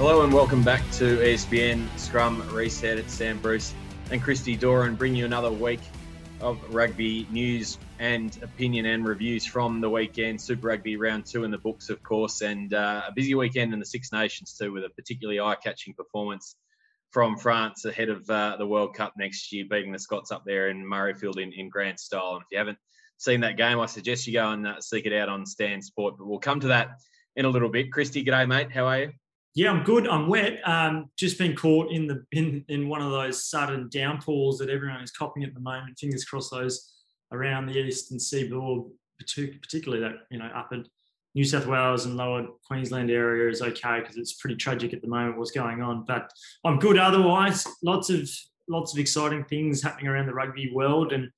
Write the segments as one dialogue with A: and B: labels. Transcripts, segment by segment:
A: Hello and welcome back to ESPN Scrum Reset. It's Sam Bruce and Christy Doran bring you another week of rugby news and opinion and reviews from the weekend. Super Rugby round two in the books, of course, and uh, a busy weekend in the Six Nations too, with a particularly eye-catching performance from France ahead of uh, the World Cup next year, beating the Scots up there in Murrayfield in, in grand style. And if you haven't seen that game, I suggest you go and uh, seek it out on Stan Sport. But we'll come to that in a little bit. Christy, g'day, mate. How are you?
B: Yeah, I'm good. I'm wet. Um, just been caught in the in in one of those sudden downpours that everyone is copping at the moment. Fingers crossed those around the eastern seaboard, particularly that you know up at New South Wales and lower Queensland area is okay because it's pretty tragic at the moment what's going on. But I'm good otherwise. Lots of lots of exciting things happening around the rugby world, and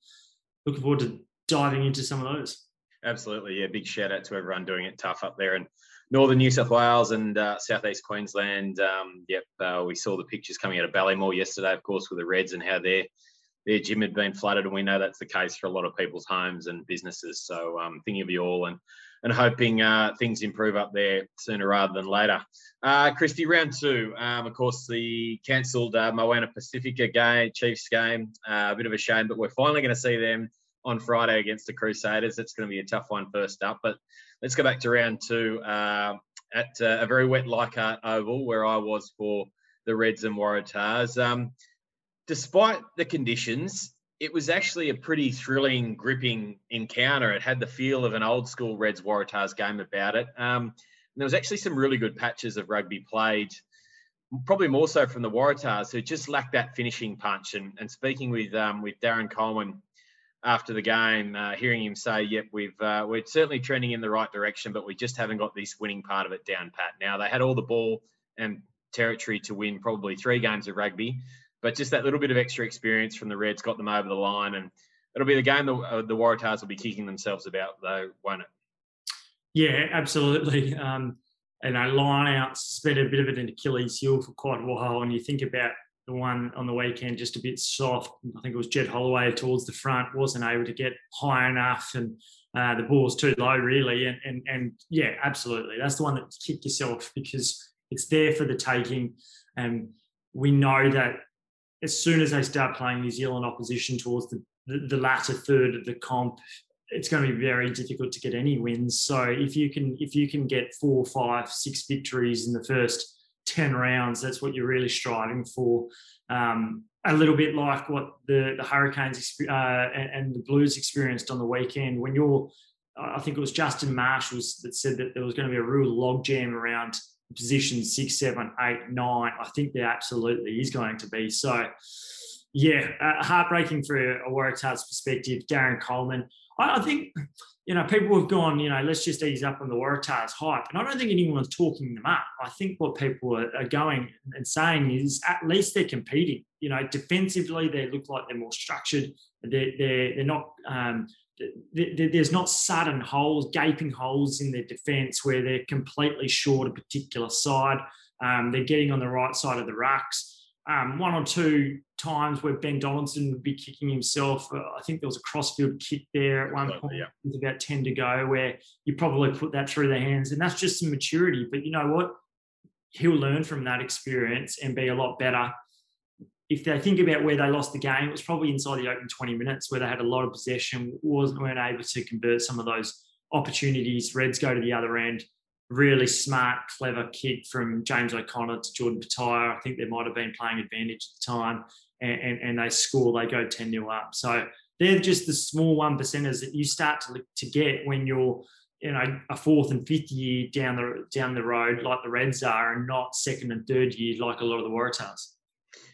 B: looking forward to diving into some of those.
A: Absolutely, yeah. Big shout out to everyone doing it tough up there, and northern New South Wales and uh, southeast Queensland. Um, yep, uh, we saw the pictures coming out of Ballymore yesterday, of course, with the Reds and how their their gym had been flooded, and we know that's the case for a lot of people's homes and businesses. So, um, thinking of you all and and hoping uh, things improve up there sooner rather than later. Uh, Christy, round two, um, of course, the cancelled uh, Moana Pacifica game, Chiefs game. Uh, a bit of a shame, but we're finally going to see them on Friday against the Crusaders. It's going to be a tough one first up, but let's go back to round two uh, at uh, a very wet Leichhardt Oval where I was for the Reds and Waratahs. Um, despite the conditions, it was actually a pretty thrilling, gripping encounter. It had the feel of an old school Reds Waratahs game about it. Um, there was actually some really good patches of rugby played, probably more so from the Waratahs, who just lacked that finishing punch. And, and speaking with um, with Darren Coleman after the game, uh, hearing him say, "Yep, we've uh, we're certainly trending in the right direction, but we just haven't got this winning part of it down pat." Now they had all the ball and territory to win probably three games of rugby, but just that little bit of extra experience from the Reds got them over the line, and it'll be the game uh, the Waratahs will be kicking themselves about, though, won't it?
B: Yeah, absolutely. Um, and a line out's been a bit of an Achilles heel for quite a while, and you think about the one on the weekend just a bit soft. I think it was Jed Holloway towards the front, wasn't able to get high enough, and uh, the ball was too low, really. And, and and yeah, absolutely, that's the one that kick yourself because it's there for the taking, and we know that as soon as they start playing New Zealand opposition towards the, the, the latter third of the comp, it's going to be very difficult to get any wins. So if you can if you can get four, five, six victories in the first 10 rounds. That's what you're really striving for. Um, a little bit like what the, the Hurricanes uh, and, the Blues experienced on the weekend when you're, I think it was Justin Marshall that said that there was going to be a real logjam around positions six, seven, eight, nine. I think there absolutely is going to be. So, yeah, uh, heartbreaking for a Waratahs perspective. Darren Coleman, I, I think you know, people have gone, you know, let's just ease up on the Waratahs hype. And I don't think anyone's talking them up. I think what people are, are, going and saying is at least they're competing. You know, defensively, they look like they're more structured. They're, they're, they're not, um, there's not sudden holes, gaping holes in their defence where they're completely short a particular side. Um, they're getting on the right side of the rucks um, one or two times where Ben Donaldson would be kicking himself. Uh, I think there was a crossfield kick there at one point yeah. with about 10 to go where you probably put that through their hands. And that's just some maturity. But you know what? He'll learn from that experience and be a lot better. If they think about where they lost the game, it was probably inside the open 20 minutes where they had a lot of possession, wasn't weren't able to convert some of those opportunities. Reds go to the other end really smart, clever kid from James O'Connor to Jordan Petaia. I think they might have been playing advantage at the time, and, and, and they score, they go 10 0 up. So they're just the small one percenters that you start to, to get when you're you know a fourth and fifth year down the down the road like the Reds are, and not second and third year like a lot of the Waratahs.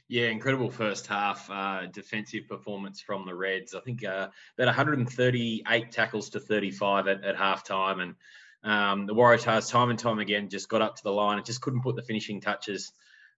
A: Yeah, incredible first half uh, defensive performance from the Reds. I think uh, about 138 tackles to 35 at, at half time, and um, the Waratahs, time and time again, just got up to the line and just couldn't put the finishing touches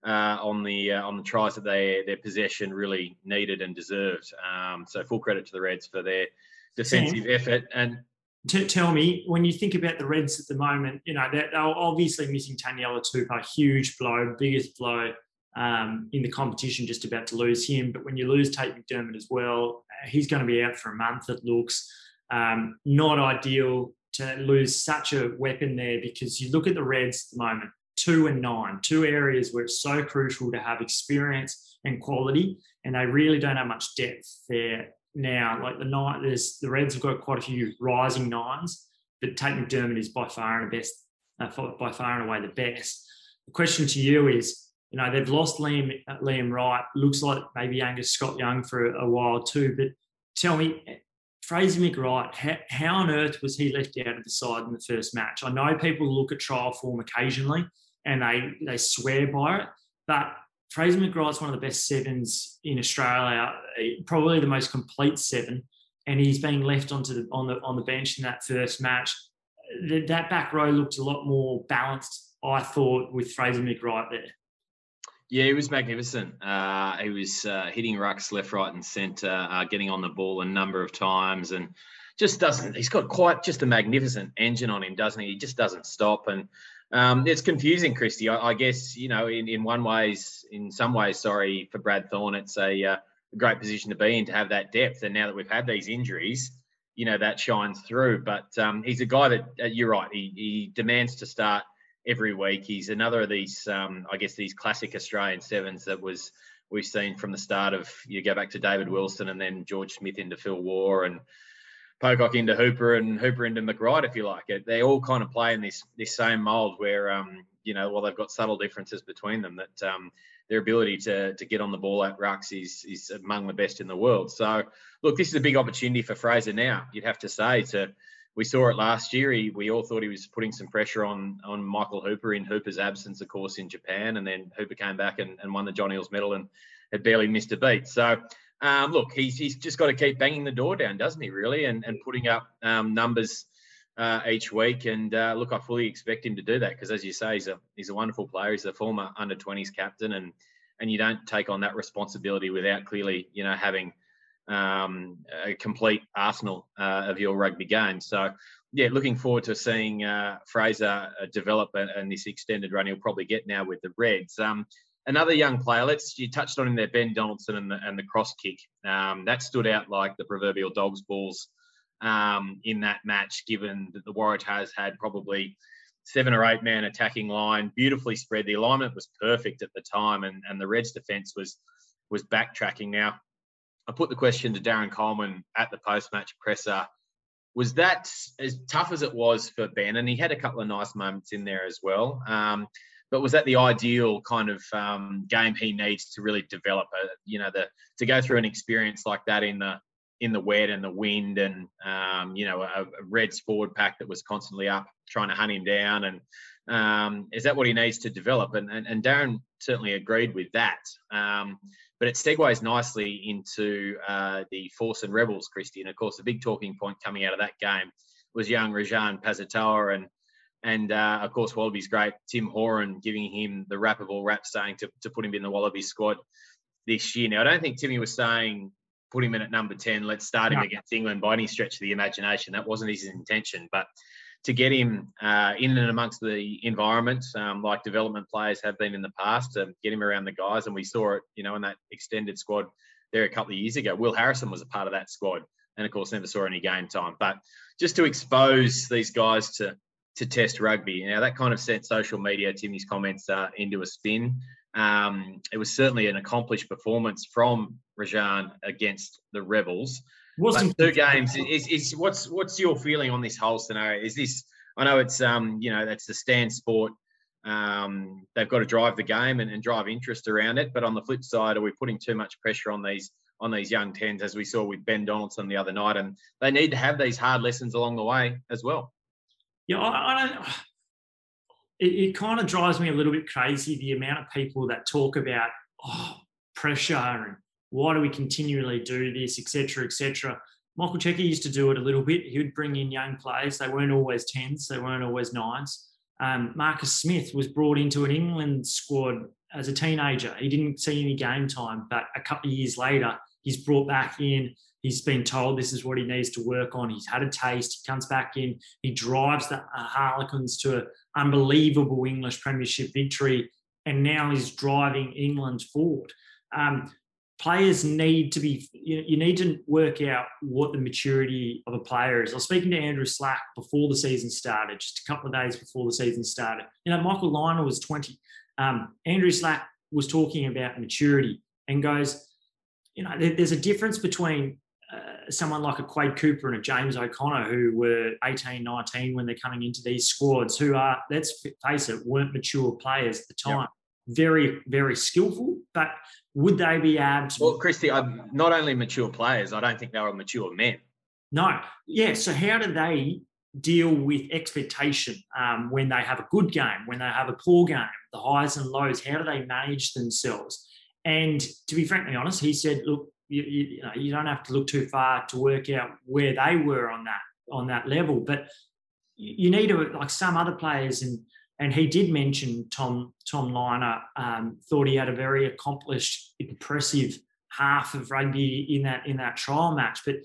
A: uh, on the uh, on the tries that they their possession really needed and deserved. Um, so full credit to the Reds for their defensive Sam, effort. And
B: t- tell me, when you think about the Reds at the moment, you know they're, they're obviously missing Taniela Tupou, huge blow, biggest blow um, in the competition, just about to lose him. But when you lose Tate McDermott as well, he's going to be out for a month. It looks um, not ideal to lose such a weapon there because you look at the Reds at the moment, two and nine, two areas where it's so crucial to have experience and quality, and they really don't have much depth there now. Like the nine, there's the Reds have got quite a few rising nines, but Tate McDermott is by far and the best, uh, by far and away the best. The question to you is, you know, they've lost Liam Liam Wright. Looks like maybe Angus Scott Young for a while too. But tell me, Fraser McReight, how, how on earth was he left out of the side in the first match? I know people look at trial form occasionally and they they swear by it, but Fraser McReight's one of the best sevens in Australia, eh, probably the most complete seven, and he's being left onto the on the on the bench in that first match. That back row looked a lot more balanced, I thought, with Fraser McReight there.
A: Yeah, he was magnificent. Uh, he was uh, hitting rucks left, right, and centre, uh, getting on the ball a number of times, and just doesn't. He's got quite just a magnificent engine on him, doesn't he? He just doesn't stop, and um, it's confusing, Christy. I, I, guess you know, in, in one ways, in some ways, sorry for Brad Thorn, it's a, uh, a great position to be in to have that depth. And now that we've had these injuries, you know that shines through. But um, he's a guy that uh, you're right. He, he demands to start every week. He's another of these, um, I guess, these classic Australian sevens that was we've seen from the start of. You go back to David Wilson and then George Smith into Phil Waugh and Pocock into Hooper and Hooper into McReight, if you like. It, they all kind of play in this this same mould where, um, you know, while they've got subtle differences between them, that um, their ability to to get on the ball at rucks is is among the best in the world. So, look, this is a big opportunity for Fraser now. You'd have to say to we saw it last year. He, we all thought he was putting some pressure on on Michael Hooper in Hooper's absence, of course, in Japan, and then Hooper came back and, and won the John Eales medal and had barely missed a beat. So, um, look, he's he's just got to keep banging the door down, doesn't he? Really, and and putting up um, numbers uh, each week. And uh, look, I fully expect him to do that because, as you say, he's a he's a wonderful player. He's a former under 20s captain, and and you don't take on that responsibility without clearly, you know, having um, a complete arsenal uh, of your rugby game. So, yeah, looking forward to seeing uh, Fraser uh, develop and this extended run he'll probably get now with the Reds. Um, another young player, let's you touched on him there, Ben Donaldson and the, and the cross kick. Um, that stood out like the proverbial dog's balls um, in that match, given that the Waratahs had probably seven or eight man attacking line, beautifully spread. The alignment was perfect at the time, and, and the Reds defence was was backtracking. Now, I put the question to Darren Coleman at the post match presser. Was that as tough as it was for Ben? And he had a couple of nice moments in there as well. Um, but was that the ideal kind of um, game he needs to really develop? A, you know, the to go through an experience like that in the in the wet and the wind, and um, you know, a, a Reds forward pack that was constantly up trying to hunt him down, and um, is that what he needs to develop? And, and, and Darren certainly agreed with that. Um, but it segues nicely into uh, the Force and Rebels, Christy. And of course, the big talking point coming out of that game was young Rejan Pasitoa and and uh, of course Wallabies great Tim Horan giving him the rap of all raps, saying to, to put him in the Wallabies squad this year. Now I don't think Timmy was saying put him in at number ten, let's start him no. against England by any stretch of the imagination. That wasn't his intention, but to get him uh, in and amongst the environment, um, like development players have been in the past, to get him around the guys. And we saw it, you know, in that extended squad there a couple of years ago. Will Harrison was a part of that squad, and of course, never saw any game time. But just to expose these guys to to test rugby, now that kind of sent social media, Timmy's comments uh, into a spin. Um, it was certainly an accomplished performance from Rajan against the Rebels. Wasn't two games. Is, is what's what's your feeling on this whole scenario? Is this? I know it's um you know that's the Stan Sport. Um, they've got to drive the game and, and drive interest around it. But on the flip side, are we putting too much pressure on these on these young tens, as we saw with Ben Donaldson the other night? And they need to have these hard lessons along the way as well.
B: Yeah, I, I don't. It, it kind of drives me a little bit crazy the amount of people that talk about oh, pressure and why do we continually do this, etc., etc. Michael Cheika used to do it a little bit. He would bring in young players. They weren't always tens. They weren't always nines. Um, Marcus Smith was brought into an England squad as a teenager. He didn't see any game time, but a couple of years later, he's brought back in. He's been told this is what he needs to work on. He's had a taste. He comes back in. He drives the Harlequins to an unbelievable English Premiership victory, and now he's driving England forward. Um, players need to be you, you need to work out what the maturity of a player is. I was speaking to Andrew Slack before the season started, just a couple of days before the season started. You know, Michael Lynagh was 20. Um, Andrew Slack was talking about maturity and goes, you know, there, there's a difference between uh, someone like a Quade Cooper and a James O'Connor who were 18, 19 when they're coming into these squads who are, let's face it, weren't mature players at the time. Yep very, very skillful, but would they be abs?
A: Well, Christy, I'm not only mature players, I don't think they were mature men.
B: No. Yeah. So how do they deal with expectation um, when they have a good game, when they have a poor game, the highs and lows? How do they manage themselves? And to be frankly honest, he said, look, you, you, you, know, you don't have to look too far to work out where they were on that on that level, but you need to like some other players and and he did mention Tom Tom Lynagh um, thought he had a very accomplished, impressive half of rugby in that in that trial match. But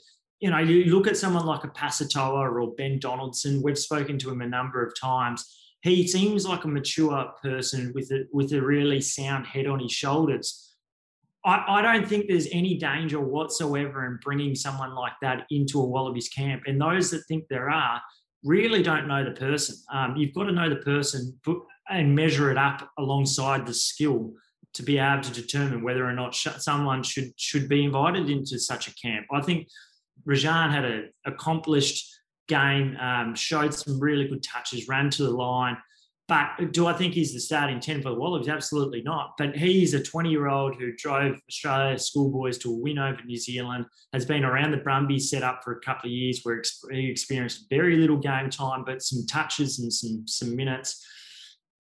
B: you know, you look at someone like a Pasitoa or Ben Donaldson. We've spoken to him a number of times. He seems like a mature person with a with a really sound head on his shoulders. I don't think there's any danger whatsoever in bringing someone like that into a Wallabies camp. And those that think there are, really don't know the person. Um, you've got to know the person and measure it up alongside the skill to be able to determine whether or not someone should should be invited into such a camp. I think Rajan had an accomplished game, um, showed some really good touches, ran to the line, but do I think he's the starting 10 for the Wallabies? Absolutely not. But he's a 20 year old who drove Australia schoolboys to a win over New Zealand, has been around the Brumbies set up for a couple of years where he experienced very little game time, but some touches and some, some minutes.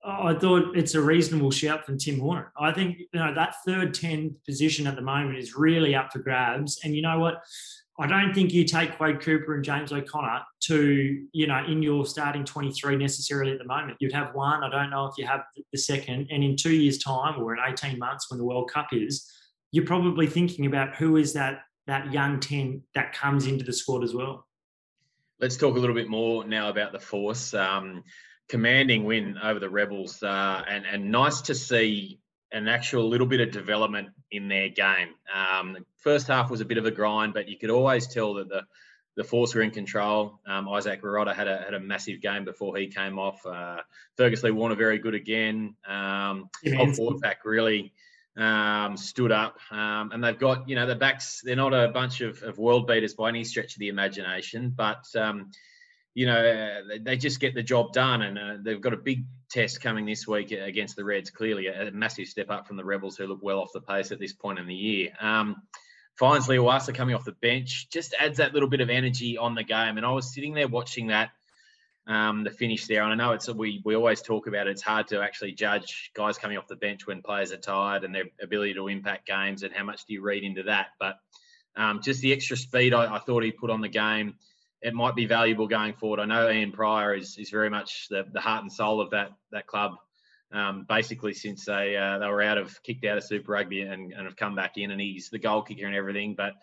B: I thought it's a reasonable shout from Tim Horan. I think you know that third 10 position at the moment is really up for grabs. And you know what? I don't think you take Quade Cooper and James O'Connor to, you know, in your starting 23 necessarily at the moment. You'd have one. I don't know if you have the second. And in two years' time or in 18 months when the World Cup is, you're probably thinking about who is that that young 10 that comes into the squad as well.
A: Let's talk a little bit more now about the force. Um, commanding win over the Rebels, uh, and and nice to see an actual little bit of development in their game. Um, the first half was a bit of a grind, but you could always tell that the the Force were in control. Um, Izack Rodda had a had a massive game before he came off. Uh, Fergus Lee Warner very good again. Um, Old back really um, stood up, um, and they've got you know the backs. They're not a bunch of, of world beaters by any stretch of the imagination, but um, you know, they just get the job done. And uh, they've got a big test coming this week against the Reds. Clearly, a, massive step up from the Rebels, who look well off the pace at this point in the year. Um, Fines Leleiwasa coming off the bench, just adds that little bit of energy on the game. And I was sitting there watching that, um, the finish there. And I know it's we we always talk about it. It's hard to actually judge guys coming off the bench when players are tired and their ability to impact games and how much do you read into that. But um, just the extra speed I, I thought he put on the game it might be valuable going forward. I know Ian Prior is is very much the, the heart and soul of that that club. Um, basically, since they uh, they were out of kicked out of Super Rugby and, and have come back in, and he's the goal kicker and everything. But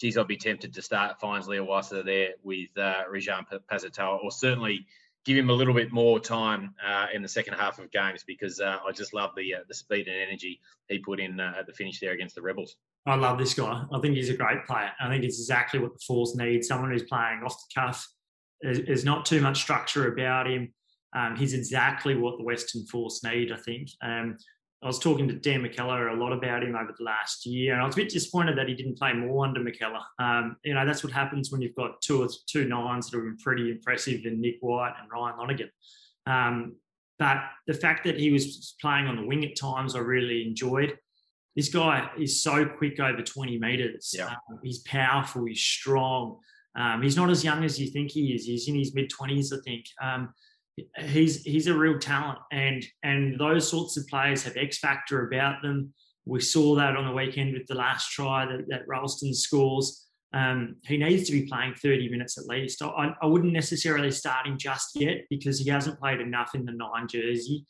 A: geez, I'd be tempted to start Fines Leleiwasa there with uh, Rajan Pasitoa, or certainly give him a little bit more time uh, in the second half of games because uh, I just love the uh, the speed and energy he put in uh, at the finish there against the Rebels.
B: I love this guy. I think he's a great player. I think it's exactly what the Force need. Someone who's playing off the cuff. There's, not too much structure about him. Um, he's exactly what the Western Force need, I think. Um, I was talking to Dan McKellar a lot about him over the last year, and I was a bit disappointed that he didn't play more under McKellar. Um, you know, that's what happens when you've got two or two nines that have been pretty impressive in Nick White and Ryan Lonergan. Um, but the fact that he was playing on the wing at times, I really enjoyed. This guy is so quick over 20 metres.
A: Yeah.
B: Um, he's powerful, he's strong. Um, he's not as young as you think he is. He's in his mid 20s, I think. Um, he's he's a real talent, and and those sorts of players have X factor about them. We saw that on the weekend with the last try that, that Ralston scores. Um, he needs to be playing 30 minutes at least. I, I wouldn't necessarily start him just yet because he hasn't played enough in the nine jersey,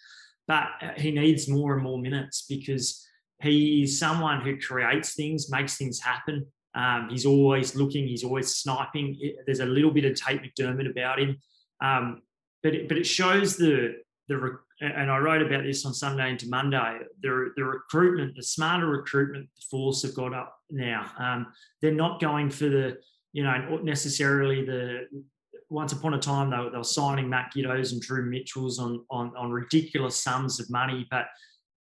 B: but uh, he needs more and more minutes because he's someone who creates things, makes things happen. Um, he's always looking, he's always sniping. There's a little bit of Tate McDermott about him. Um, but it, but it shows the the and I wrote about this on Sunday into Monday. The, the recruitment, the smarter recruitment the Force have got up now. Um, they're not going for the, you know, necessarily the. Once upon a time, they were, they were signing Matt Giteaus and Drew Mitchells on, on on ridiculous sums of money, but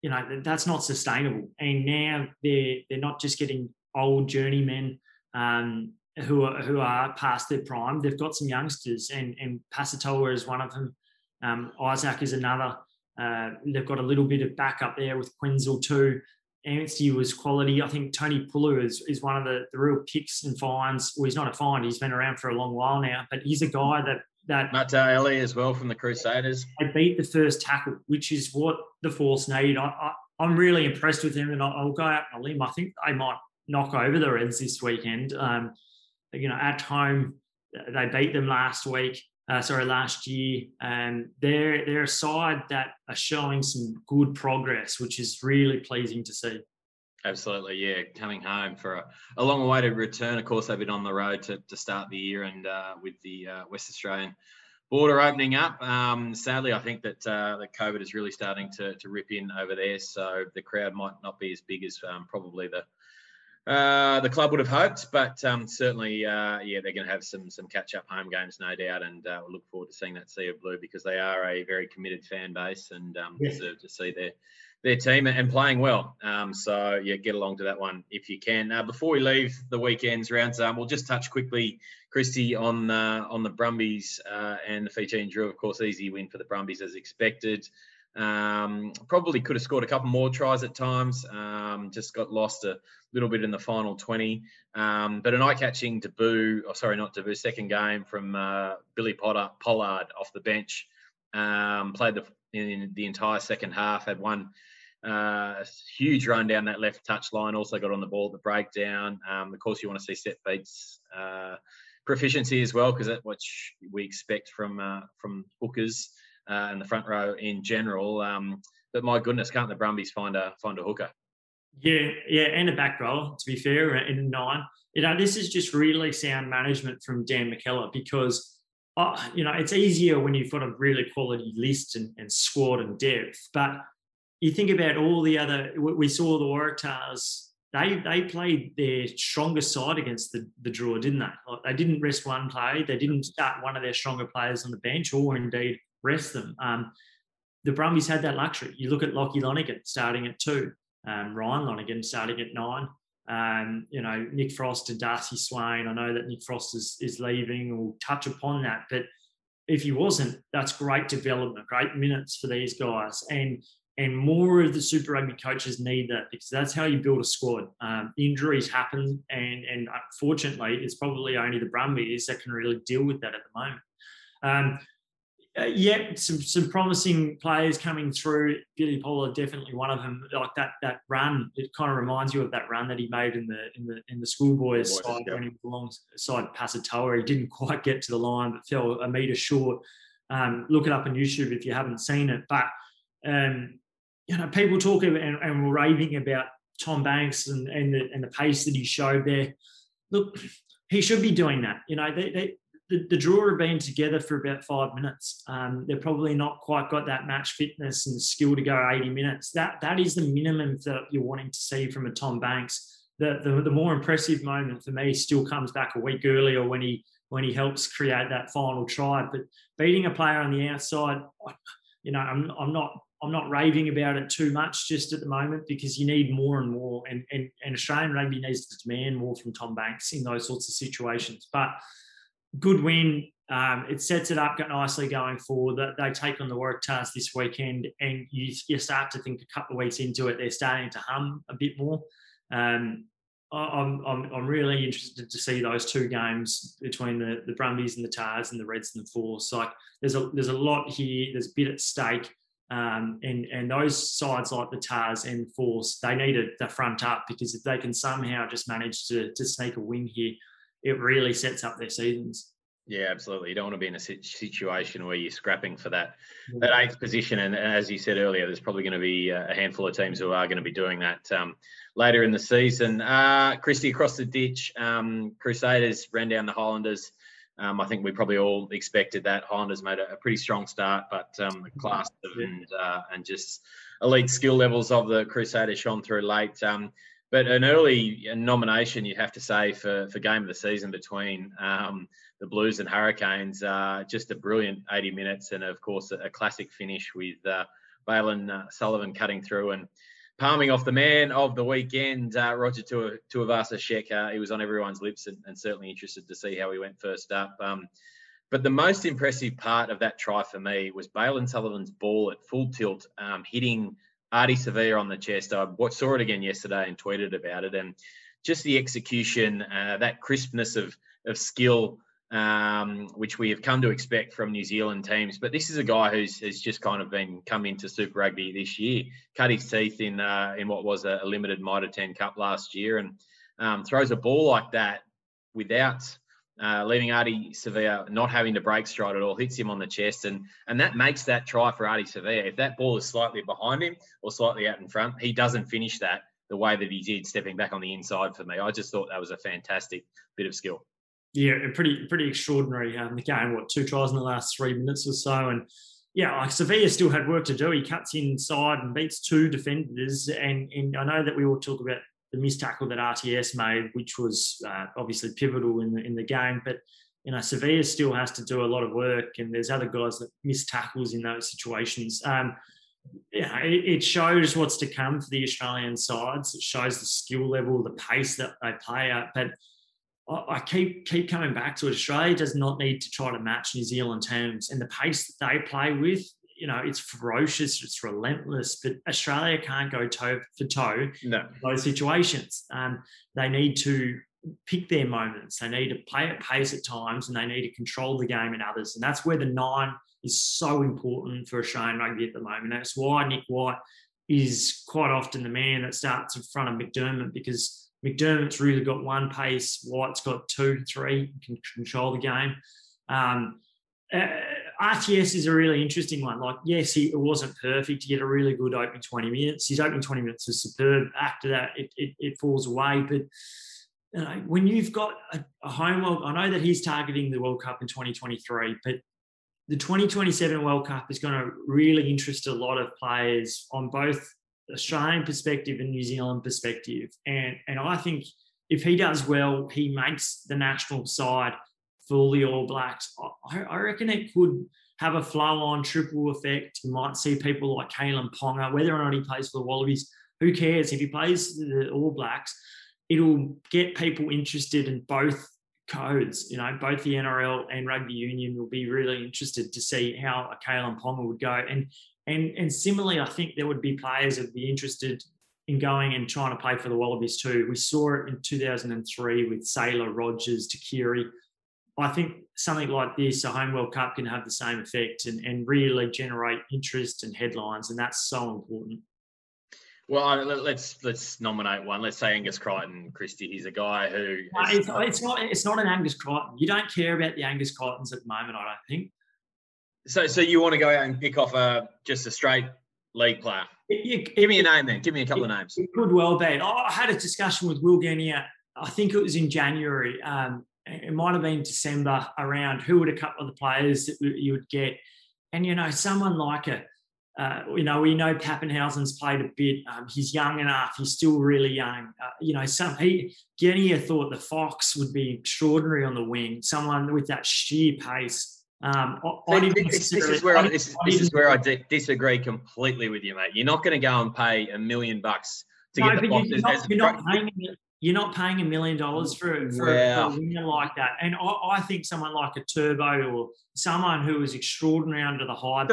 B: you know that's not sustainable. And now they're they're not just getting old journeymen um, who are who are past their prime. They've got some youngsters, and and Pasitoa is one of them. Um, Isaac is another. Uh, they've got a little bit of backup there with Quinzel too. Anstey was quality. I think Toni Pulu is, is one of the, the real picks and finds. Well, he's not a find. He's been around for a long while now, but he's a guy that that
A: Mataele as well from the Crusaders.
B: They beat the first tackle, which is what the Force need. I, I, am really impressed with him, and I'll, go out on a limb. I think they might knock over the Reds this weekend. Um, you know, at home, they beat them last week uh, sorry, last year. And they're, they're a side that are showing some good progress, which is really pleasing to see.
A: Absolutely, yeah. Coming home for a, a long way to return. Of course, they've been on the road to, to start the year, and uh, with the uh, West Australian border opening up, um, sadly, I think that uh, that COVID is really starting to, to rip in over there. So the crowd might not be as big as um, probably the uh, the club would have hoped, but um, certainly, uh, yeah, they're going to have some some catch up home games, no doubt, and uh, we'll look forward to seeing that sea of blue because they are a very committed fan base and um, yeah. deserve to see their their team and playing well. Um, so yeah, get along to that one if you can. Uh, before we leave the weekends rounds, um, we'll just touch quickly, Christy, on uh, on the Brumbies uh, and the Fijian Drua. Of course, easy win for the Brumbies as expected. Um, probably could have scored a couple more tries at times. Um, just got lost a little bit in the final 20. Um, but an eye-catching debut, oh, sorry, not debut, second game from uh, Billy Potter, Pollard off the bench. Um, played the in the entire second half. Had one uh, huge run down that left touch line. Also got on the ball at the breakdown. Um, of course, you want to see set piece. Uh, proficiency as well, because that's what we expect from uh, from hookers uh, and the front row in general. Um, but my goodness, can't the Brumbies find a find a hooker?
B: Yeah, yeah, and a back row. To be fair, in nine, you know, this is just really sound management from Dan McKellar because, uh, you know, it's easier when you've got a really quality list and, and squad and depth. But you think about all the other. We saw the Waratahs. They they played their strongest side against the the Drua, didn't they? Like they didn't rest one play. They didn't start one of their stronger players on the bench, or indeed rest them. Um, the Brumbies had that luxury. You look at Lockie Lonergan starting at two, um, Ryan Lonergan starting at nine. Um, you know, Nick Frost and Darcy Swain. I know that Nick Frost is, is leaving. We'll touch upon that. But if he wasn't, that's great development, great minutes for these guys. And and more of the Super Rugby coaches need that because that's how you build a squad. Um, injuries happen, and and unfortunately, it's probably only the Brumbies that can really deal with that at the moment. Um, uh, yeah, some some promising players coming through. Billy Pollard definitely one of them. Like that that run, it kind of reminds you of that run that he made in the in the in the schoolboys side yeah. when he was alongside Pasitoa. He didn't quite get to the line, but fell a metre short. Um, look it up on YouTube if you haven't seen it. But um, you know, people talk about and, and raving about Tom Banks and and the, and the pace that he showed there. Look, he should be doing that. You know, they, they the, the Drua have been together for about five minutes. Um, they're probably not quite got that match fitness and skill to go 80 minutes. That that is the minimum that you're wanting to see from a Tom Banks. The, the, the more impressive moment for me still comes back a week earlier when he when he helps create that final try. But beating a player on the outside, you know, I'm, I'm not I'm not raving about it too much just at the moment because you need more and more, and, and, and Australian rugby needs to demand more from Tom Banks in those sorts of situations. But good win. Um, it sets it up nicely going forward. That they take on the Waratahs this weekend, and you, you start to think a couple of weeks into it, they're starting to hum a bit more. Um, I'm, I'm, I'm really interested to see those two games between the, the Brumbies and the Tahs and the Reds and the Force. Like there's a there's a lot here. There's a bit at stake. Um, and and those sides like the Tahs and the Force, they need the front up because if they can somehow just manage to to sneak a win here, it really sets up their seasons.
A: Yeah, absolutely. You don't want to be in a situation where you're scrapping for that that eighth position. And as you said earlier, there's probably going to be a handful of teams who are going to be doing that um, later in the season. Uh, Christy across the ditch, um, Crusaders ran down the Highlanders Um, I think we probably all expected that. Highlanders made a, a pretty strong start, but um, the class and uh, and just elite skill levels of the Crusaders shone through late. Um, but an early nomination, you have to say, for, for game of the season between um, the Blues and Hurricanes. Uh, just a brilliant 80 minutes, and of course, a, a classic finish with uh, Bailyn uh, Sullivan cutting through and palming off the man of the weekend, uh, Roger Tuivasa-Sheck. Uh, he was on everyone's lips and, and, certainly interested to see how he went first up. Um, but the most impressive part of that try for me was Bailyn Sullivan's ball at full tilt, um, hitting Ardie Savea on the chest. I saw it again yesterday and tweeted about it. And just the execution, uh, that crispness of, of skill, um, which we have come to expect from New Zealand teams. But this is a guy who's has just kind of been come into Super Rugby this year, cut his teeth in uh, in what was a, limited Mitre 10 Cup last year, and um, throws a ball like that without uh, leaving Ardie Savea not having to break stride at all, hits him on the chest, and and that makes that try for Ardie Savea. If that ball is slightly behind him or slightly out in front, he doesn't finish that the way that he did, stepping back on the inside for me. I just thought that was a fantastic bit of skill.
B: Yeah, pretty pretty extraordinary. Um, the game, what two tries in the last three minutes or so, and yeah, like Savea still had work to do. He cuts inside and beats two defenders, and and I know that we all talk about the missed tackle that RTS made, which was uh, obviously pivotal in the in the game. But you know, Savea still has to do a lot of work, and there's other guys that miss tackles in those situations. Um, yeah, it, it, shows what's to come for the Australian sides. It shows the skill level, the pace that they play at. But I, I keep keep coming back to it. Australia does not need to try to match New Zealand terms, and the pace that they play with you know, it's ferocious, it's relentless, but Australia can't go toe for toe
A: no.
B: those situations. Um, they need to pick their moments. They need to play at pace at times and they need to control the game in others. And that's where the nine is so important for Australian rugby at the moment. That's why Nick White is quite often the man that starts in front of McDermott because McDermott's really got one pace, White's got two, three, can control the game. Um, RTS is a really interesting one. Like, yes, he it wasn't perfect. He had a really good opening 20 minutes. His opening 20 minutes was superb. After that, it, it, it falls away. But you know, when you've got a, a home world, I know that he's targeting the World Cup in 2023, but the 2027 World Cup is going to really interest a lot of players on both Australian perspective and New Zealand perspective. And, and I think if he does well, he makes the national side – for the All Blacks, I, I reckon it could have a flow on triple effect. You might see people like Kalyn Ponga, whether or not he plays for the Wallabies, who cares? If he plays the All Blacks, it'll get people interested in both codes. You know, both the NRL and rugby union will be really interested to see how a Kalyn Ponga would go. And and and similarly, I think there would be players that would be interested in going and trying to play for the Wallabies too. We saw it in 2003 with Sailor, Rogers, Tuqiri. I think something like this, a home World Cup, can have the same effect and, and really generate interest and headlines, and that's so important.
A: Well, let's let's nominate one. Let's say Angus Crichton, Christy. He's a guy who.
B: Is, it's, it's, not. It's not an Angus Crichton. You don't care about the Angus Crichtons at the moment. I don't think.
A: So, so you want to go out and pick off a just a straight league player? It, Give me a name then. Give me a couple
B: it,
A: of names.
B: It could well be. I had a discussion with Will Genia. I think it was in January. Um, it might have been December around who would a couple of the players that you would get. And, you know, someone like a, uh, you know, we know Papenhuyzen's played a bit. Um, he's young enough. He's still really young. Uh, you know, some he Genia thought the Fox would be extraordinary on the wing. Someone with that sheer pace. Um,
A: I, I this, this, is where I, this, this is where I disagree completely with you, mate. You're not going to go and pay a million bucks to no, get the Fox.
B: You're not, you're not paying you're not paying a million dollars for, for, wow. a winner like that. And I, I, think someone like a Turbo or someone who is extraordinary under the high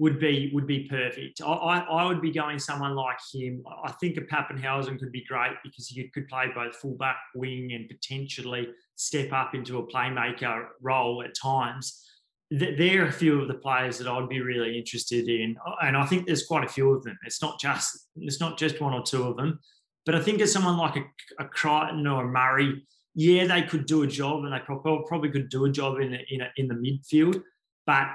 B: would be would be perfect. I, I, I, would be going someone like him. I think a Papenhuyzen could be great because he could play both fullback, wing, and potentially step up into a playmaker role at times. There are a few of the players that I'd be really interested in, uh, and I think there's quite a few of them. It's not just it's not just one or two of them. But I think as someone like a, a Crichton or a Murray, yeah, they could do a job and they probably could do a job in, in, a, in the midfield. But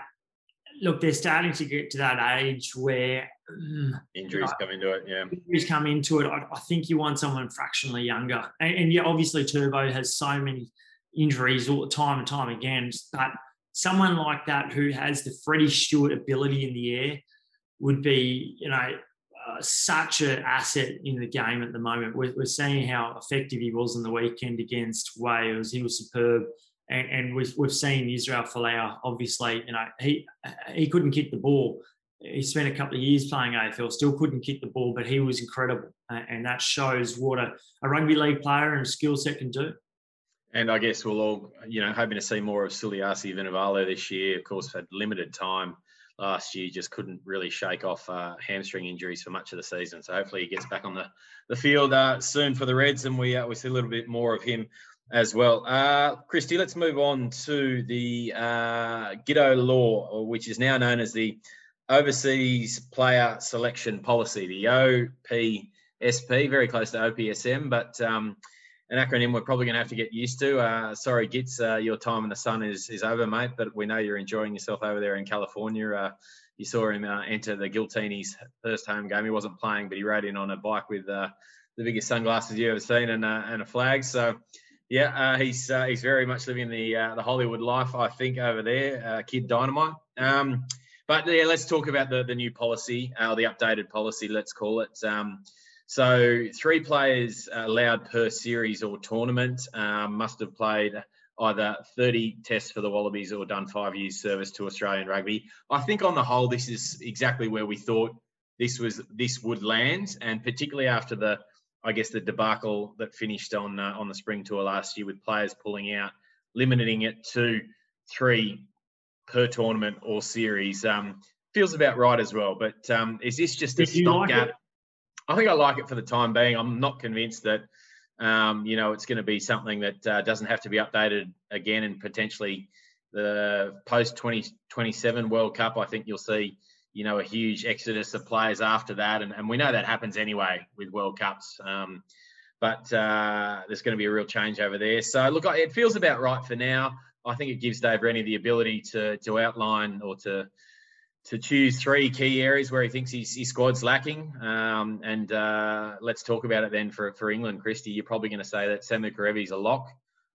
B: look, they're starting to get to that age where
A: mm, injuries come into it. Yeah,
B: injuries come into it. I, I think you want someone fractionally younger, and, and, yeah, obviously Turbo has so many injuries all the time and time again. But someone like that who has the Freddie Stewart ability in the air would be, you know, uh, such an asset in the game at the moment. We're, we're, seeing how effective he was on the weekend against Wales. He was superb. And, and we've, we've seen Israel Folau, obviously, you know, he he couldn't kick the ball. He spent a couple of years playing AFL, still couldn't kick the ball, but he was incredible. And that shows what a, a rugby league player and skill set can do.
A: And I guess we'll all, you know, hoping to see more of Suliasi Vunivalu this year. Of course, had limited time last year, just couldn't really shake off uh, hamstring injuries for much of the season. So hopefully he gets back on the, the field uh, soon for the Reds, and we uh, we see a little bit more of him as well. Uh, Christy, let's move on to the uh, Giteau law, which is now known as the Overseas Player Selection Policy, the OPSP, very close to OPSM, but um, an acronym we're probably going to have to get used to. Uh, sorry, Gits, uh, your time in the sun is is over, mate. But we know you're enjoying yourself over there in California. Uh, you saw him uh, enter the Giltinis' first home game. He wasn't playing, but he rode in on a bike with uh, the biggest sunglasses you ever seen and uh, and a flag. So. Yeah, he's he's very much living the the Hollywood life, I think, over there, Kid Dynamite. Um, but yeah, let's talk about the, the new policy, or the updated policy, let's call it. Um, so three players allowed per series or tournament um, must have played either 30 tests for the Wallabies or done five years service to Australian rugby. I think on the whole, this is exactly where we thought this was this would land, and particularly after the, I guess the debacle that finished on uh, on the spring tour last year with players pulling out, limiting it to three per tournament or series. Um, feels about right as well. But um, is this just a stopgap? Like I think I like it for the time being. I'm not convinced that um, you know it's going to be something that uh, doesn't have to be updated again and potentially the post 2027 World Cup. I think you'll see you know a huge exodus of players after that, and, and we know that happens anyway with World Cups. Um, but uh, there's going to be a real change over there. So look, it feels about right for now. I think it gives Dave Rennie the ability to to outline or to to choose three key areas where he thinks his, his squad's lacking. Um, and uh, let's talk about it then for, for England. Christy, you're probably going to say that Samu Kerevi's a lock.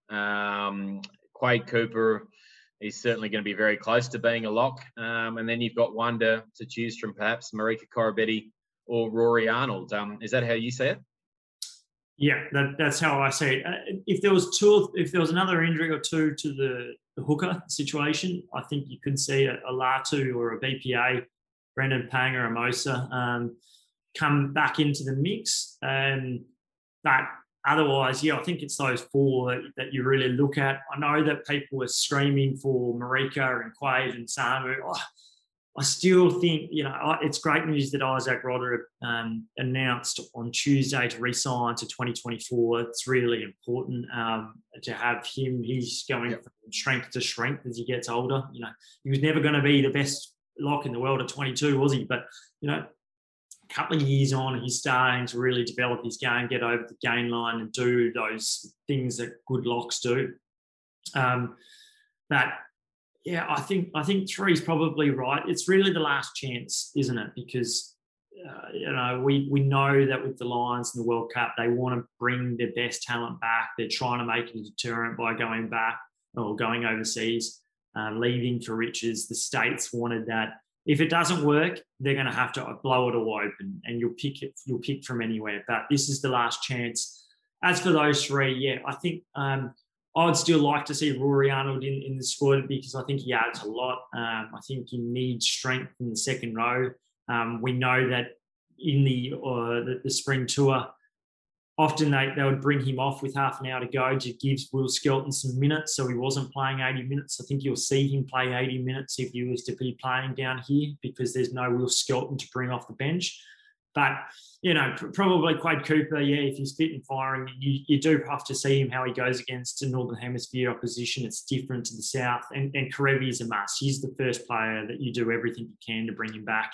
A: Um, Quade Cooper is certainly going to be very close to being a lock. Um, and then you've got one to, to choose from, perhaps Marika Koroibete or Rory Arnold. Um, is that how you see it?
B: Yeah, that, that's how I see it. Uh, if there was two, if there was another injury or two to the, the hooker situation, I think you could see a, a Latu or a BPA, Brandon Paenga-Amosa, um, come back into the mix. Um, but otherwise, yeah, I think it's those four that, that, you really look at. I know that people are screaming for Marika and Quade and Samu. Oh, I still think, you know, it's great news that Izack Rodda um, announced on Tuesday to resign to 2024. It's really important um, to have him. He's going yep. from strength to strength as he gets older. You know, he was never going to be the best lock in the world at 22, was he? But, you know, a couple of years on, he's starting to really develop his game, get over the gain line and do those things that good locks do. Um, that yeah, I think I think three is probably right. It's really the last chance, isn't it? Because uh, you know we we know that with the Lions and the World Cup, they want to bring their best talent back. They're trying to make it a deterrent by going back or going overseas, uh, leaving for riches. The states wanted that. If it doesn't work, they're going to have to blow it all open, and you'll pick it. You'll pick from anywhere. But this is the last chance. As for those three, yeah, I think um, I'd still like to see Rory Arnold in, in the squad because I think he adds a lot. Um, I think he needs strength in the second row. Um, we know that in the, uh, the, the spring tour, often they, they would bring him off with half an hour to go to give Will Skelton some minutes, so he wasn't playing 80 minutes. I think you'll see him play 80 minutes if he was to be playing down here because there's no Will Skelton to bring off the bench. But you know, probably Quade Cooper, yeah, if he's fit and firing, you, you do have to see him how he goes against a Northern Hemisphere opposition. It's different to the South. And, and Kerevi is a must. He's the first player that you do everything you can to bring him back.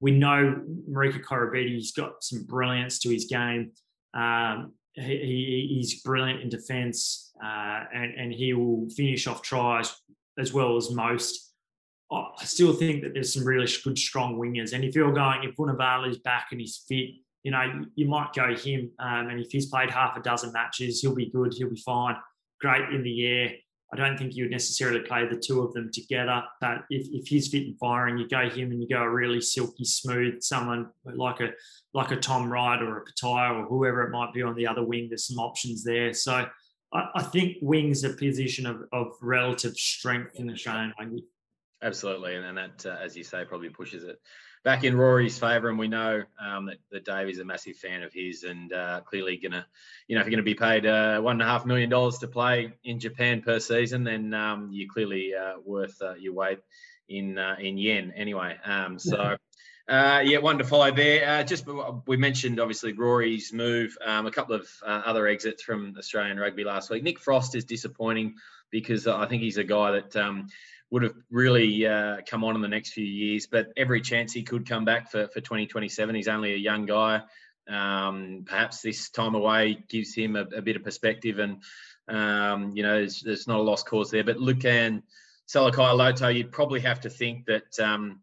B: We know Marika Koroibete, has got some brilliance to his game. Um, he, he's brilliant in defence uh, and, and he will finish off tries as well as most. I still think that there's some really good, strong wingers. And if you're going, if Vunivalu's back and he's fit, you know, you, might go him. Um, and if he's played half a dozen matches, he'll be good. He'll be fine. great in the air. I don't think you would necessarily play the two of them together. But if, if he's fit and firing, you go him and you go a really silky smooth someone like a like a Tom Wright or a Petaia or whoever it might be on the other wing. There's some options there. So I, I think wing's a position of, of relative strength in the Australian rugby.
A: Absolutely, and, and that, uh, as you say, probably pushes it back in Rory's favour. And we know um, that, that Dave is a massive fan of his, and uh, clearly gonna, you know, if you're going to be paid uh, one and a half million dollars to play in Japan per season, then um, you're clearly uh, worth uh, your weight in uh, in yen anyway. Um, so. Uh, yeah, one to follow there. Uh, just we mentioned obviously Rory's move, um, a couple of uh, other exits from Australian rugby last week. Nick Frost is disappointing because I think he's a guy that um, would have really uh, come on in the next few years, but every chance he could come back for, for 2027. He's only a young guy. Um, perhaps this time away gives him a, a bit of perspective, and um, you know, there's, there's, not a lost cause there. But Lukhan Salakaia-Loto, you'd probably have to think that um,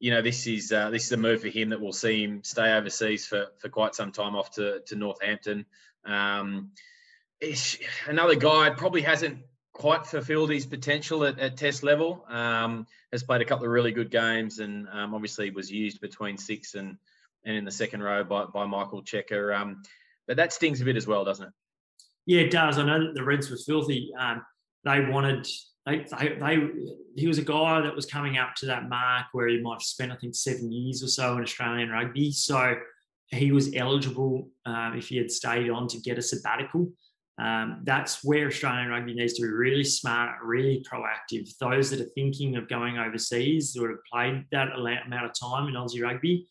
A: you know, this is uh, this is a move for him that will see him stay overseas for, for quite some time off to, to Northampton. Um, another guy probably hasn't quite fulfilled his potential at, at test level. Um, has played a couple of really good games and um, obviously was used between six and, and in the second row by, by Michael Cheika. Um, but that stings a bit as well, doesn't it?
B: Yeah, it does. I know that the Reds were filthy. Um, they wanted they, they, they, he was a guy that was coming up to that mark where he might have spent, I think, seven years or so in Australian rugby. So he was eligible um, if he had stayed on to get a sabbatical. Um, that's where Australian rugby needs to be really smart, really proactive. Those that are thinking of going overseas or have played that amount of time in Aussie rugby,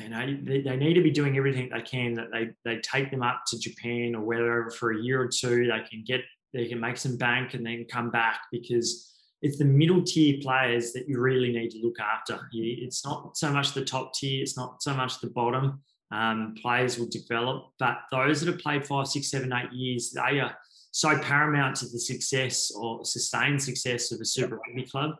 B: you know, they, they, need to be doing everything they can that they, they take them up to Japan or wherever for a year or two. They can get they can make some bank and then come back because it's the middle tier players that you really need to look after. It's not so much the top tier, it's not so much the bottom. Um, players will develop, but those that have played five, six, seven, eight years, they are so paramount to the success or sustained success of a Super Rugby club.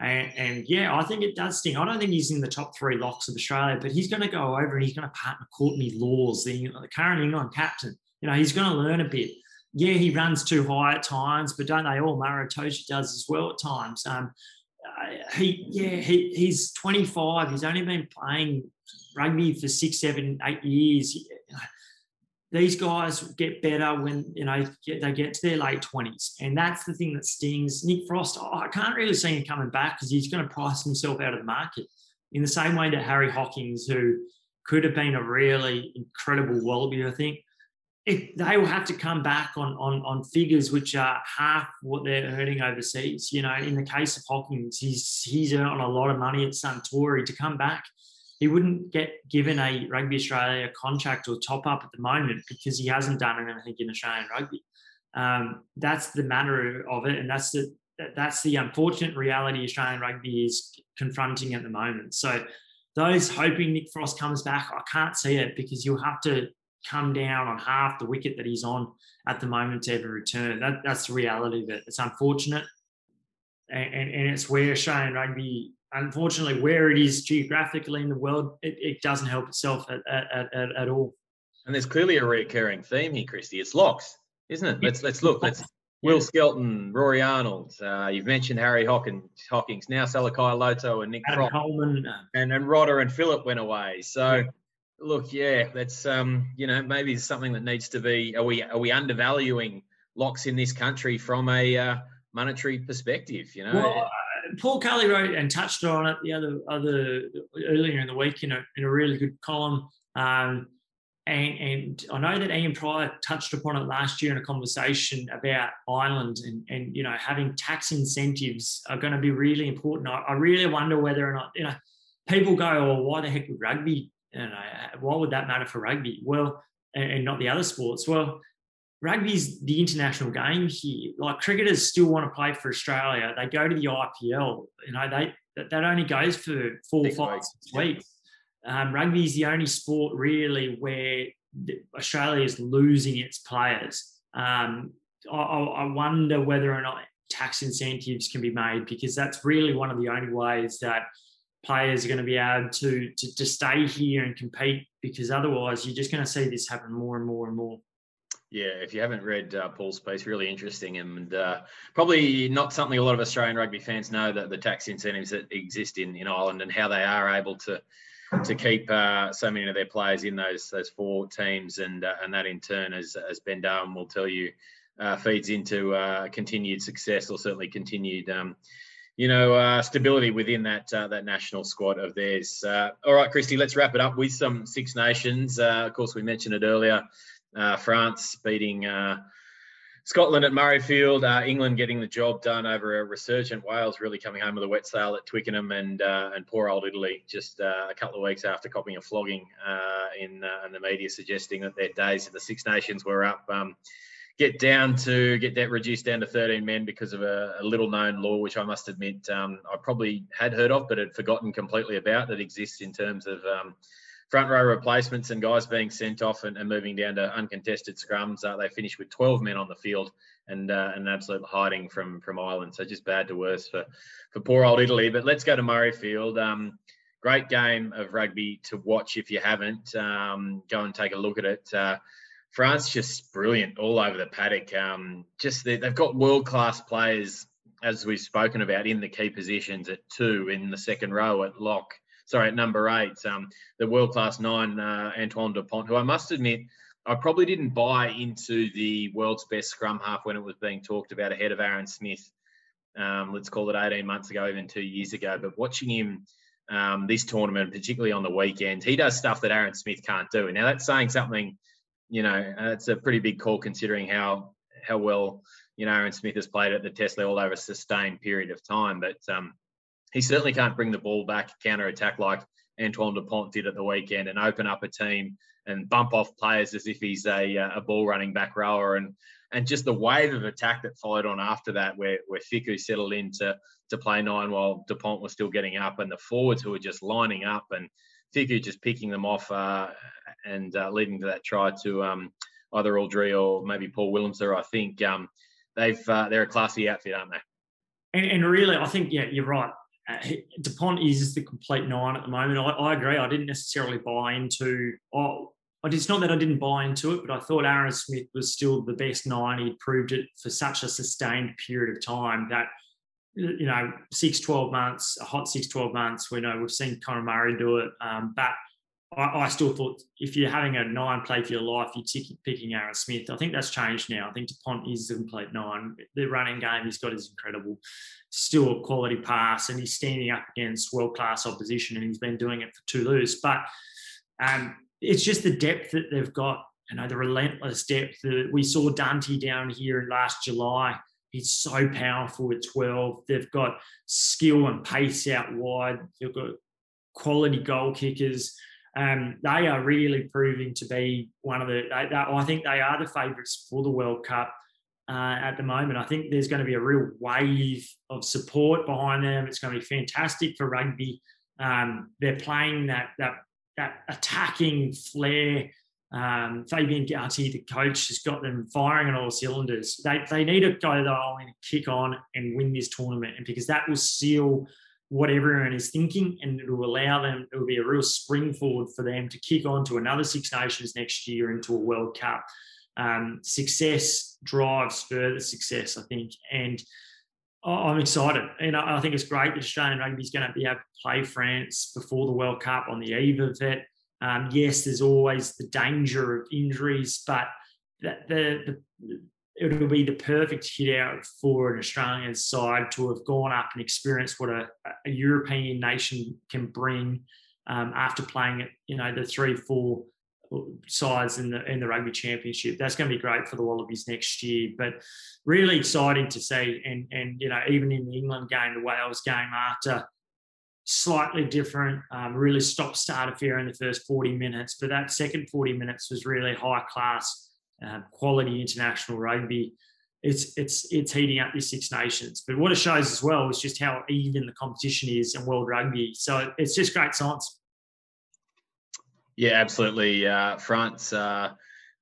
B: And, and, yeah, I think it does sting. I don't think he's in the top three locks of Australia, but he's going to go over and he's going to partner Courtney Lawes, the, the current England captain. You know, he's going to learn a bit yeah, he runs too high at times, but don't they all? Maro Itoje does as well at times. Um, uh, he, yeah, he, he's 25. He's only been playing rugby for six, seven, eight years. These guys get better when you know they get to their late 20s, and that's the thing that stings. Nick Frost, oh, I can't really see him coming back because he's going to price himself out of the market in the same way that Harry Hockings, who could have been a really incredible Wallaby, I think, it, they will have to come back on, on, on figures which are half what they're earning overseas. You know, in the case of Hockings, he's he's earning a lot of money at Suntory to come back. He wouldn't get given a Rugby Australia contract or top up at the moment because he hasn't done anything in Australian rugby. Um, that's the matter of it, and that's the that's the unfortunate reality Australian rugby is confronting at the moment. So, those hoping Nick Frost comes back, I can't see it because you'll have to come down on half the wicket that he's on at the moment to ever return. That, that's the reality of it. It's unfortunate. And, and, and, it's where Australian rugby, unfortunately, where it is geographically in the world, it, it doesn't help itself at, at, at, at, all.
A: And there's clearly a recurring theme here, Christy. It's locks, isn't it? Let's let's look. Let's Will Skelton, Rory Arnold. Uh, you've mentioned Harry Hawkins, Hockings. Now Salakaia-Loto and Nick Adam
B: Coleman.
A: And and Rodda and Philip went away. So Look, yeah, that's um, you know maybe something that needs to be. Are we are we undervaluing locks in this country from a uh, monetary perspective? You know.
B: Well, Paul Kelly wrote and touched on it the other other earlier in the week in a in a really good column. Um, and, and I know that Ian Pryor touched upon it last year in a conversation about Ireland and, and you know having tax incentives are going to be really important. I, I really wonder whether or not you know people go, "Oh, why the heck would rugby you know, why would that matter for rugby? Well, and, and not the other sports. Well, rugby's the international game here. Like cricketers still want to play for Australia. They go to the IPL. You know, they that, only goes for four, Big five, six weeks. Um, rugby is the only sport really where Australia is losing its players. Um, I, I wonder whether or not tax incentives can be made because that's really one of the only ways that players are going to be able to, to, to stay here and compete because otherwise you're just going to see this happen more and more and more.
A: Yeah, if you haven't read uh, Paul's piece, really interesting and uh, probably not something a lot of Australian rugby fans know that the tax incentives that exist in, in Ireland and how they are able to to keep uh, so many of their players in those those four teams and uh, and that in turn, as as Ben Darwin will tell you, uh, feeds into uh, continued success or certainly continued. Um, you know, stability within that that national squad of theirs. all right, Christy, let's wrap it up with some Six Nations. of course, we mentioned it earlier France beating uh, Scotland at Murrayfield, uh, England getting the job done over a resurgent Wales, really coming home with a wet sail at Twickenham, and uh, and poor old Italy just uh, a couple of weeks after copying a flogging uh, in, in the media, suggesting that their days in the Six Nations were up. Um, get down to get that reduced down to 13 men because of a, a little known law, which I must admit um, I probably had heard of, but had forgotten completely about that exists in terms of um, front row replacements and guys being sent off and, and moving down to uncontested scrums. Uh, they finished with 12 men on the field and uh, an absolute hiding from from Ireland. So just bad to worse for for poor old Italy. But let's go to Murrayfield. Um, great game of rugby to watch if you haven't. Um, go and take a look at it. Uh, France just brilliant all over the paddock. Um, just they've got world class players as we've spoken about in the key positions at two in the second row at lock sorry, at number eight, um, the world class nine, uh, Antoine Dupont, who I must admit, I probably didn't buy into the world's best scrum half when it was being talked about ahead of Aaron Smith. Um, let's call it 18 months ago, even two years ago. But watching him um, this tournament, particularly on the weekend, he does stuff that Aaron Smith can't do. Now that's saying something, you know, it's a pretty big call considering how how well you know Aaron Smith has played at the test level over a sustained period of time. But um, he certainly can't bring the ball back, counter attack like Antoine Dupont did at the weekend, and open up a team and bump off players as if he's a, uh, a ball running back rower. And and just the wave of attack that followed on after that, where where Fickou settled in to, to play nine while Dupont was still getting up, and the forwards who were just lining up, and Fickou just picking them off uh, and uh, leading to that try to um, either Alldritt or maybe Paul Willemse. I think um, they've uh, they're a classy outfit, aren't they?
B: And, and, really, I think yeah, you're right. Uh, Dupont is the complete nine at the moment. I, I agree. I didn't necessarily buy into. Oh, it's not that I didn't buy into it, but I thought Aaron Smith was still the best nine. He'd proved it for such a sustained period of time that, you know, six, 12 months, a hot six, 12 months, we know we've seen Conor Murray do it. Um, but I, I, still thought if you're having a nine play for your life, you're picking Aaron Smith. I think that's changed now. I think Dupont is the complete nine. The running game he's got is incredible. Still a quality pass, and he's standing up against world class opposition, and he's been doing it for two Toulouse. But um, it's just the depth that they've got. You know, the relentless depth. That we saw Danty down here last July. He's so powerful at 12. They've got skill and pace out wide. They've got quality goal kickers um, they are really proving to be one of the. They, they, I think they are the favourites for the World Cup uh, at the moment. I think there's going to be a real wave of support behind them. It's going to be fantastic for rugby. Um, they're playing that that that attacking flair. Um, Fabien Galthié, the coach, has got them firing on all cylinders. They, they need to go though and kick on and win this tournament, and because that will seal what everyone is thinking, and it will allow them, it will be a real spring forward for them to kick on to another Six Nations next year into a World Cup. Um, success drives further success, I think. And I'm excited. And I think it's great that Australian rugby is going to be able to play France before the World Cup on the eve of it. Um, yes, there's always the danger of injuries, but the, the, the it'll be the perfect hit out for an Australian side to have gone up and experienced what a, a European nation can bring um, after playing it, you know, the three, four sides in the in the rugby championship. That's going to be great for the Wallabies next year. But really exciting to see, and and you know, even in the England game, the Wales game after slightly different, um, really stop start affair in the first 40 minutes, but that second 40 minutes was really high class uh, quality international rugby. It's it's it's heating up these Six Nations. But what it shows as well is just how even the competition is in world rugby. So it's just great science.
A: Yeah, absolutely. Uh, France. Uh,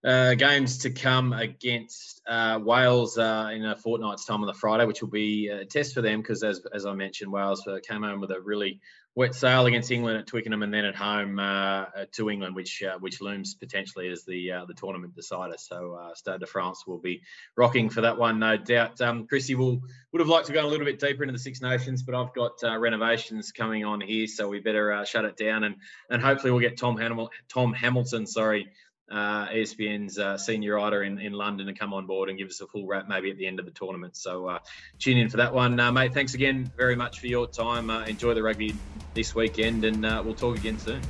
A: Uh, games to come against uh, Wales uh, in a fortnight's time on the Friday, which will be a test for them because, as, as I mentioned, Wales came home with a really wet sail against England at Twickenham and then at home uh, to England, which uh, which looms potentially as the the tournament decider. So Stade de France will be rocking for that one, no doubt. Um, Chrissy will would have liked to go a little bit deeper into the Six Nations, but I've got renovations coming on here, so we better shut it down and and hopefully we'll get Tom Hamilton, Tom Hamilton, sorry uh, ESPN's uh, senior writer in, in London to come on board and give us a full wrap maybe at the end of the tournament. So uh, tune in for that one. Uh, mate, thanks again very much for your time. Uh, enjoy the rugby this weekend and uh, we'll talk again soon.